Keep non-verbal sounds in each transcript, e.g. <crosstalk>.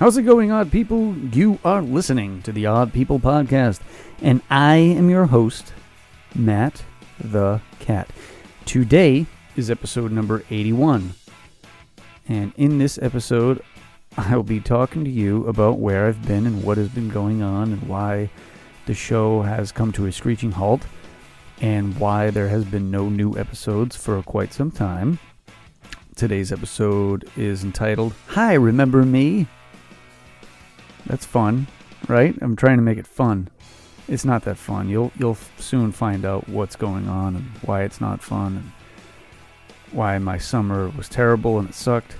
How's it going, odd people? You are listening to the Odd People Podcast, and I am your host, Matt the Cat. Today is episode number 81, and in this episode, I'll be talking to you about where I've been and what has been going on, and why the show has come to a screeching halt, and why there has been no new episodes for quite some time. Today's episode is entitled Hi, Remember Me? That's fun, right? I'm trying to make it fun. It's not that fun. You'll you'll soon find out what's going on and why it's not fun and why my summer was terrible and it sucked.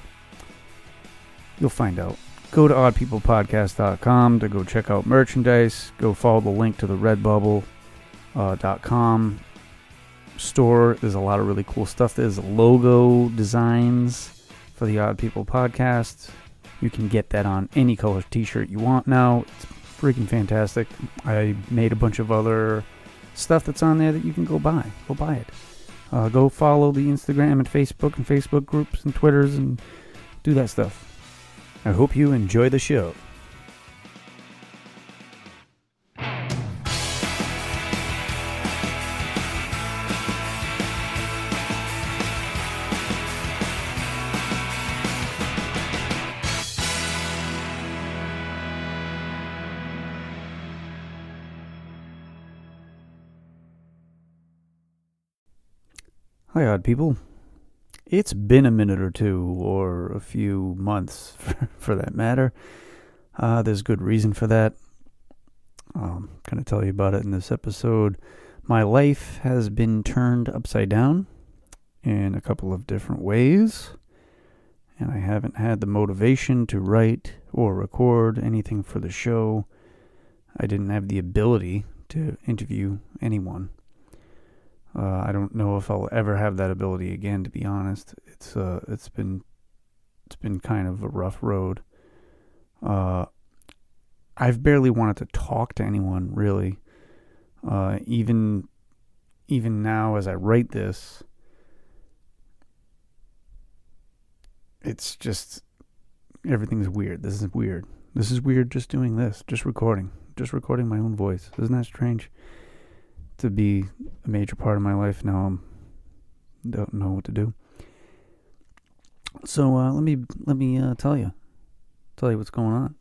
You'll find out. Go to oddpeoplepodcast.com to go check out merchandise. Go follow the link to the redbubble.com uh, store. There's a lot of really cool stuff. There's logo designs for the Odd People podcast. You can get that on any color t-shirt you want now. It's freaking fantastic. I made a bunch of other stuff that's on there that you can go buy. Go buy it. Uh, go follow the Instagram and Facebook and Facebook groups and Twitters and do that stuff. I hope you enjoy the show. Hi, odd people. It's been a minute or two, or a few months for, <laughs> for that matter. Uh, there's good reason for that. I'm going to tell you about it in this episode. My life has been turned upside down in a couple of different ways, and I haven't had the motivation to write or record anything for the show. I didn't have the ability to interview anyone. Uh, I don't know if I'll ever have that ability again. To be honest, it's uh, it's been it's been kind of a rough road. Uh, I've barely wanted to talk to anyone really. Uh, even even now, as I write this, it's just everything's weird. This is weird. This is weird. Just doing this, just recording, just recording my own voice. Isn't that strange? To be a major part of my life. Now I don't know what to do. So uh, let me let me uh, tell you tell you what's going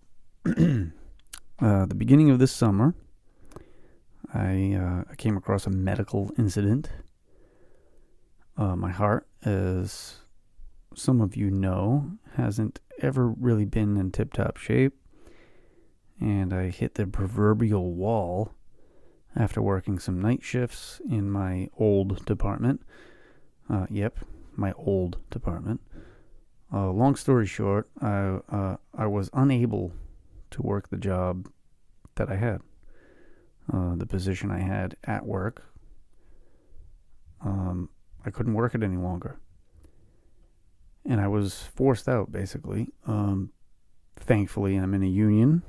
on. <clears throat> uh, the beginning of this summer, I uh, I came across a medical incident. Uh, my heart, as some of you know, hasn't ever really been in tip top shape, and I hit the proverbial wall after working some night shifts in my old department. Uh, yep, my old department. Uh, long story short, I uh, I was unable to work the job that I had, uh, the position I had at work. Um, I couldn't work it any longer, and I was forced out basically. Um, thankfully, I'm in a union,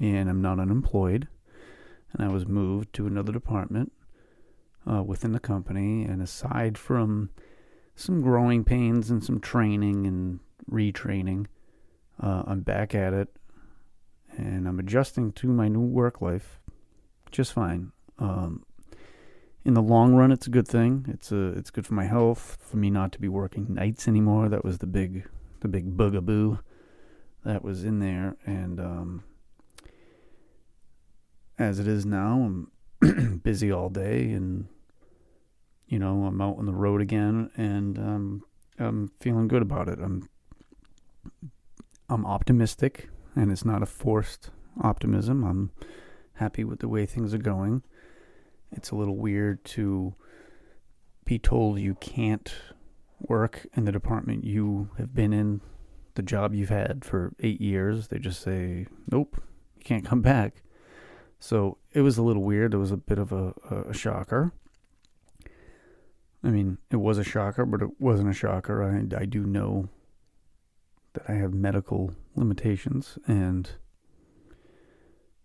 and I'm not unemployed and I was moved to another department uh, within the company. And aside from some growing pains and some training and retraining, uh, I'm back at it, and I'm adjusting to my new work life just fine. Um, in the long run, it's a good thing. It's a it's good for my health, for me not to be working nights anymore. That was the big the big bugaboo that was in there, and um, as it is now, I'm <clears throat> busy all day and, you know, I'm out on the road again and um, I'm feeling good about it. I'm, I'm optimistic and it's not a forced optimism. I'm happy with the way things are going. It's a little weird to be told you can't work in the department you have been in, the job you've had for eight years. They just say, nope, you can't come back. So it was a little weird. It was a bit of a, a shocker. I mean, it was a shocker, but it wasn't a shocker. I, I do know that I have medical limitations, and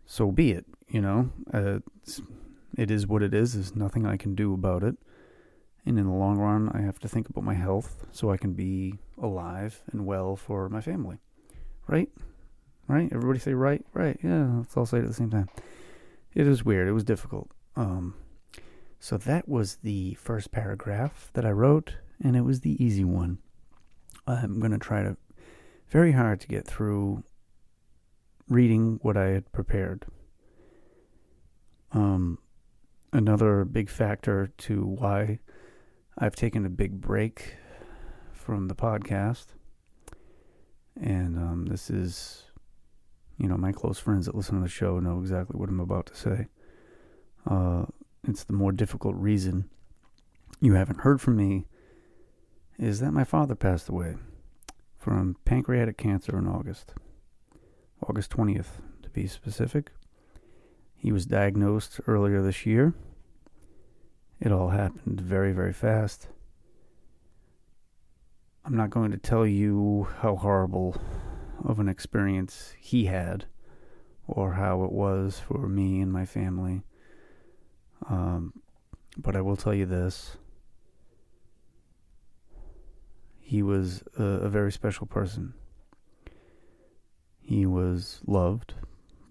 so be it. You know, uh, it is what it is. There's nothing I can do about it. And in the long run, I have to think about my health so I can be alive and well for my family. right? Right? Everybody say right, right. Yeah, let's all say it at the same time. It was weird. It was difficult. Um, so that was the first paragraph that I wrote, and it was the easy one. I'm going to try to very hard to get through reading what I had prepared. Um, another big factor to why I've taken a big break from the podcast, and um, this is, you know, my close friends that listen to the show know exactly what I'm about to say. Uh, it's the more difficult reason you haven't heard from me is that my father passed away from pancreatic cancer in August. August 20th, to be specific. He was diagnosed earlier this year. It all happened very, very fast. I'm not going to tell you how horrible of an experience he had or how it was for me and my family. Um, but I will tell you this he was a, a very special person. He was loved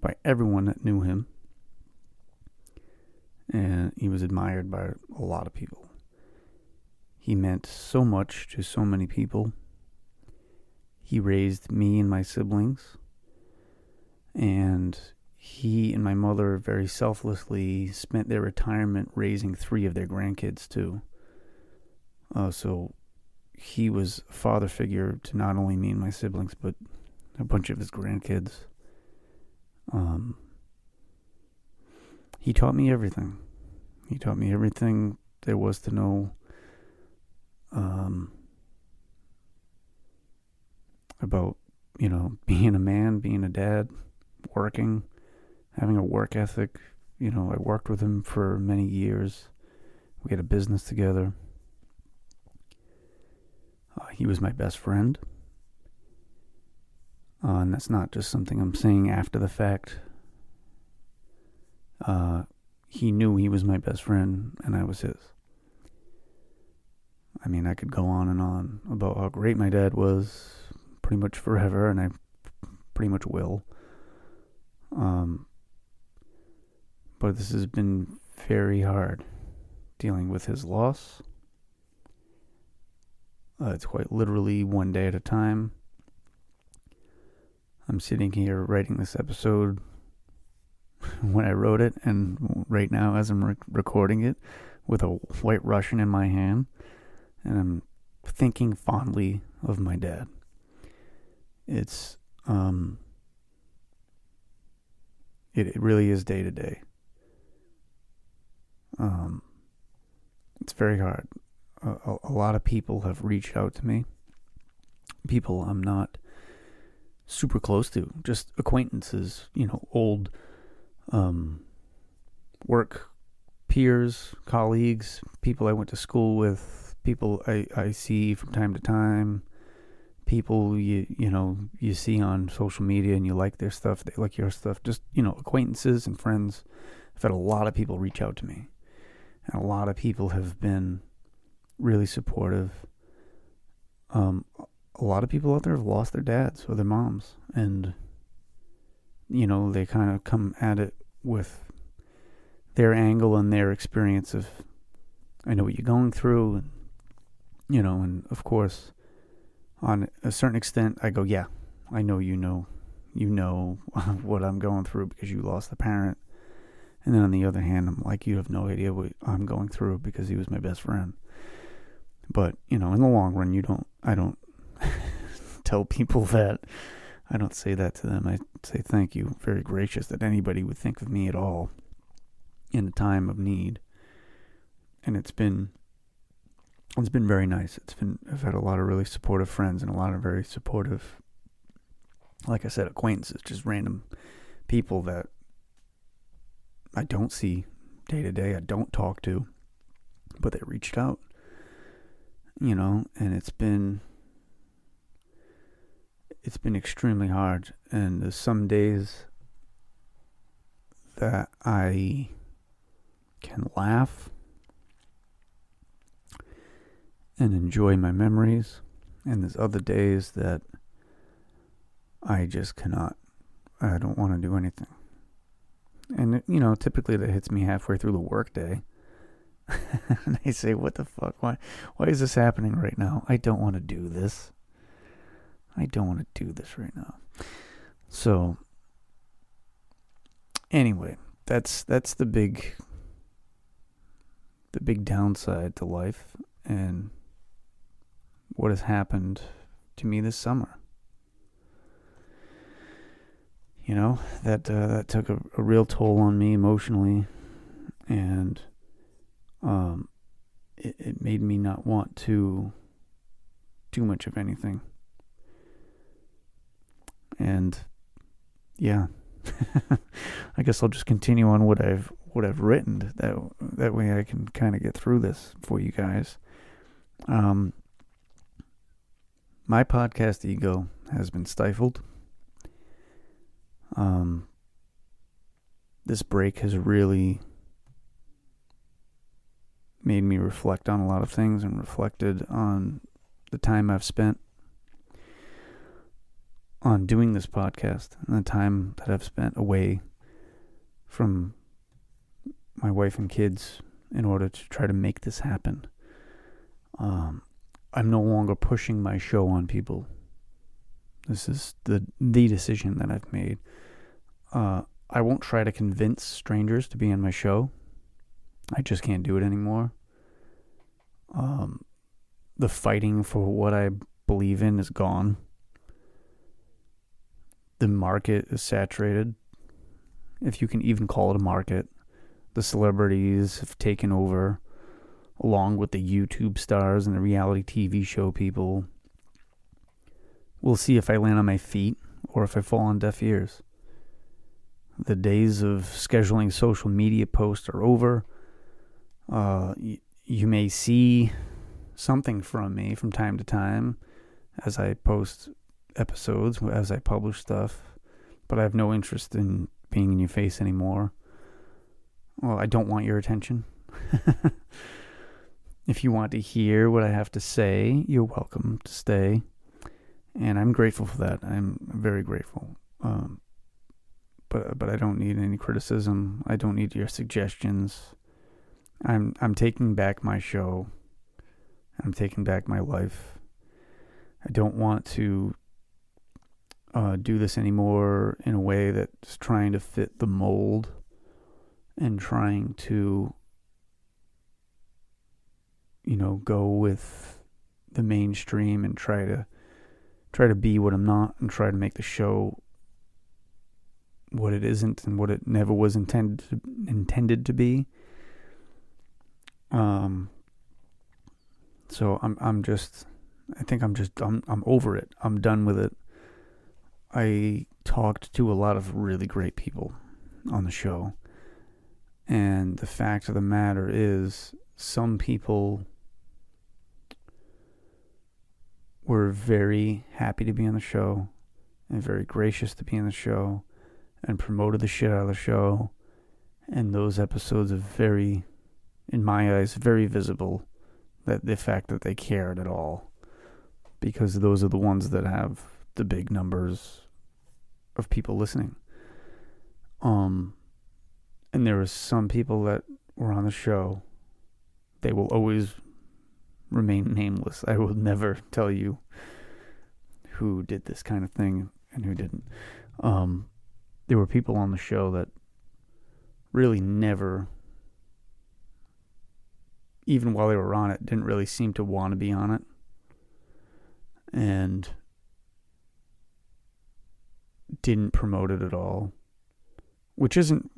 by everyone that knew him, and he was admired by a lot of people. He meant so much to so many people. He raised me and my siblings, and he and my mother very selflessly spent their retirement raising three of their grandkids too. Uh, so he was a father figure to not only me and my siblings, but a bunch of his grandkids. Um, he taught me everything. He taught me everything there was to know um, about, you know, <laughs> being a man, being a dad, working, having a work ethic. You know, I worked with him for many years. We had a business together. Uh, he was my best friend. Uh, and that's not just something I'm saying after the fact. Uh, he knew he was my best friend, and I was his. I mean, I could go on and on about how great my dad was pretty much forever, and I pretty much will. Um, but this has been very hard dealing with his loss uh, it's quite literally one day at a time. I'm sitting here writing this episode <laughs> when I wrote it, and right now, as I'm re- recording it, with a white Russian in my hand, and I'm thinking fondly of my dad. It's, um, it, it really is day to day. Um, it's very hard a, a lot of people have reached out to me. People I'm not super close to, just acquaintances, you know, old um, work peers, colleagues, people I went to school with, people I, I see from time to time, people you you know you see on social media and you like their stuff, they like your stuff. Just you know, acquaintances and friends. I've had a lot of people reach out to me, and a lot of people have been really supportive. Um, a lot of people out there have lost their dads or their moms, and you know they kind of come at it with their angle and their experience of, I know what you're going through, and you know, and of course, on a certain extent, I go, yeah, I know you know, you know <laughs> what I'm going through because you lost a parent. And then on the other hand, I'm like, you have no idea what I'm going through because he was my best friend. But, you know, in the long run, you don't, I don't <laughs> tell people that. I don't say that to them. I say thank you. Very gracious that anybody would think of me at all in a time of need. And it's been, it's been very nice. It's been, I've had a lot of really supportive friends and a lot of very supportive, like I said, acquaintances, just random people that I don't see day to day, I don't talk to, but they reached out you know, and it's been it's been extremely hard and there's some days that I can laugh and enjoy my memories and there's other days that I just cannot. I don't want to do anything. And, uh, you know, typically that hits me halfway through the workday. <laughs> and I say, what the fuck? Why, why is this happening right now? I don't want to do this. I don't want to do this right now. So, anyway, that's that's the big the big downside to life and what has happened to me this summer. You know that uh, that took a, a real toll on me emotionally, and um, it, it made me not want to do much of anything. And yeah, <laughs> I guess I'll just continue on what I've what I've written. That that way I can kind of get through this for you guys. Um, my podcast ego has been stifled. Um, this break has really made me reflect on a lot of things and reflected on the time I've spent on doing this podcast and the time that I've spent away from my wife and kids in order to try to make this happen. Um, I'm no longer pushing my show on people. This is the the decision that I've made. Uh, I won't try to convince strangers to be on my show. I just can't do it anymore. Um, the fighting for what I believe in is gone. The market is saturated, if you can even call it a market. The celebrities have taken over, along with the YouTube stars and the reality TV show people. We'll see if I land on my feet or if I fall on deaf ears. The days of scheduling social media posts are over. Uh, y- you may see something from me from time to time as I post episodes, as I publish stuff, but I have no interest in being in your face anymore. Well, I don't want your attention. <laughs> if you want to hear what I have to say, you're welcome to stay. And I'm grateful for that. I'm very grateful. Um, but but I don't need any criticism. I don't need your suggestions. I'm I'm taking back my show. I'm taking back my life. I don't want to uh, do this anymore in a way that's trying to fit the mold and trying to, you know, go with the mainstream and try to try to be what I'm not and try to make the show what it isn't and what it never was intended to, intended to be. Um. So I'm I'm just I think I'm just I'm I'm over it. I'm done with it. I talked to a lot of really great people on the show. And the fact of the matter is some people were very happy to be on the show and very gracious to be on the show and promoted the shit out of the show. And those episodes are very, in my eyes, very visible that the fact that they cared at all. Because those are the ones that have the big numbers of people listening. Um, and there were some people that were on the show. They will always remain nameless. I will never tell you who did this kind of thing and who didn't. Um, there were people on the show that really never, even while they were on it, didn't really seem to want to be on it. And didn't promote it at all, which isn't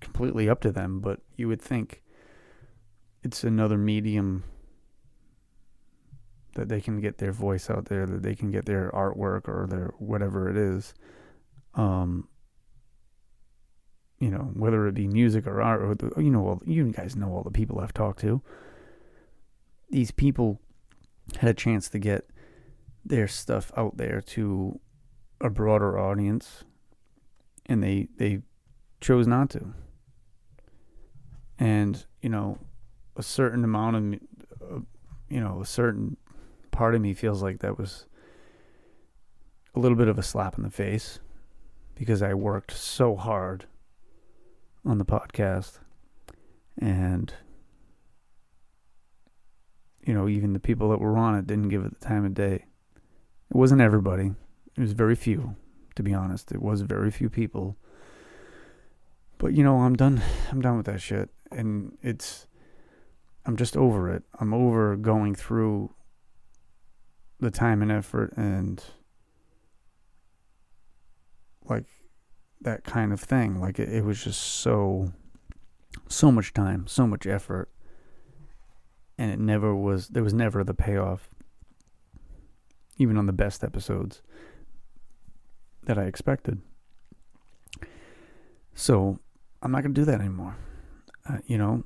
completely up to them, but you would think it's another medium that they can get their voice out there, that they can get their artwork or their whatever it is. Um, you know, whether it be music or art, or the, you know, all, you guys know all the people I've talked to. These people had a chance to get their stuff out there to a broader audience, and they they chose not to. And you know, a certain amount of, you know, a certain part of me feels like that was a little bit of a slap in the face because I worked so hard on the podcast. And, you know, even the people that were on it didn't give it the time of day. It wasn't everybody, it was very few, to be honest. It was very few people. But, you know, I'm done. I'm done with that shit. And it's, I'm just over it. I'm over going through the time and effort and like that kind of thing. Like it, it was just so so much time, so much effort, and it never was. There was never the payoff, even on the best episodes that I expected. So I'm not going to do that anymore. Uh, you know,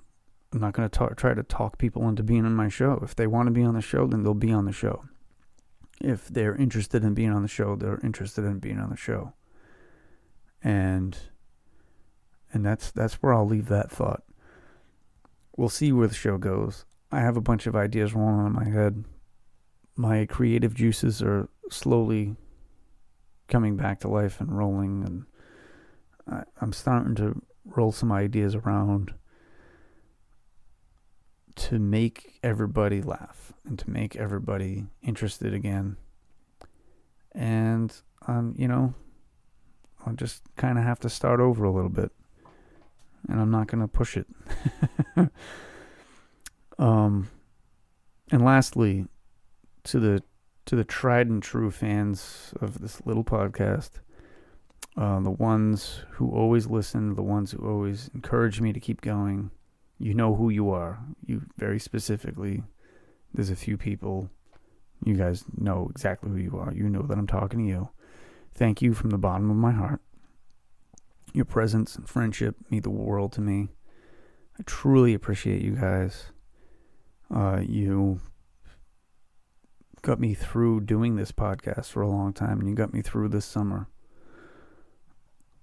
I'm not going to try to talk people into being on my show. If they want to be on the show, then they'll be on the show. If they're interested in being on the show, they're interested in being on the show and and that's that's where I'll leave that thought. We'll see where the show goes. I have a bunch of ideas rolling in my head. My creative juices are slowly coming back to life and rolling, and I, I'm starting to roll some ideas around to make everybody laugh and to make everybody interested again. And um, you know, I'll just kind of have to start over a little bit. And I'm not going to push it. <laughs> um, and lastly, to the to the tried and true fans of this little podcast, uh, the ones who always listen, the ones who always encourage me to keep going, you know who you are. You very specifically. There's a few people. You guys know exactly who you are. You know that I'm talking to you. Thank you from the bottom of my heart. Your presence and friendship mean the world to me. I truly appreciate you guys. Uh, you got me through doing this podcast for a long time, and you got me through this summer.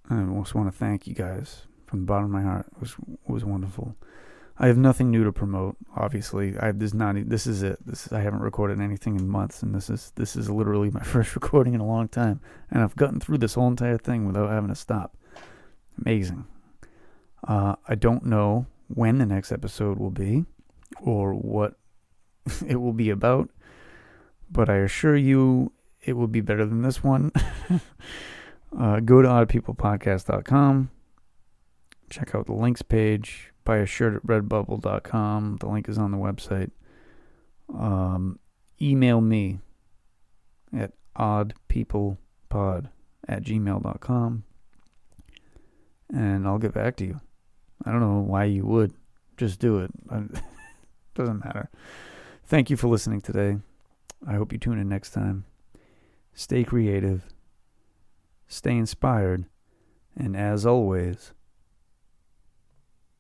I just want to thank you guys from the bottom of my heart. It was it was wonderful. I have nothing new to promote. Obviously, I this not this is it. This is, I haven't recorded anything in months, and this is this is literally my <laughs> first recording in a long time, and I've gotten through this whole entire thing without having to stop. Amazing. Uh, I don't know when the next episode will be, or what <laughs> it will be about, but I assure you it will be better than this one. <laughs> uh, go to oddpeoplepodcast.com, check out the links page buy a shirt at redbubble.com. The link is on the website. Um, email me at oddpeoplepod at gmail.com and I'll get back to you. I don't know why you would. Just do it. <laughs> Doesn't matter. Thank you for listening today. I hope you tune in next time. Stay creative, stay inspired, and as always,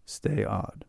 stay odd.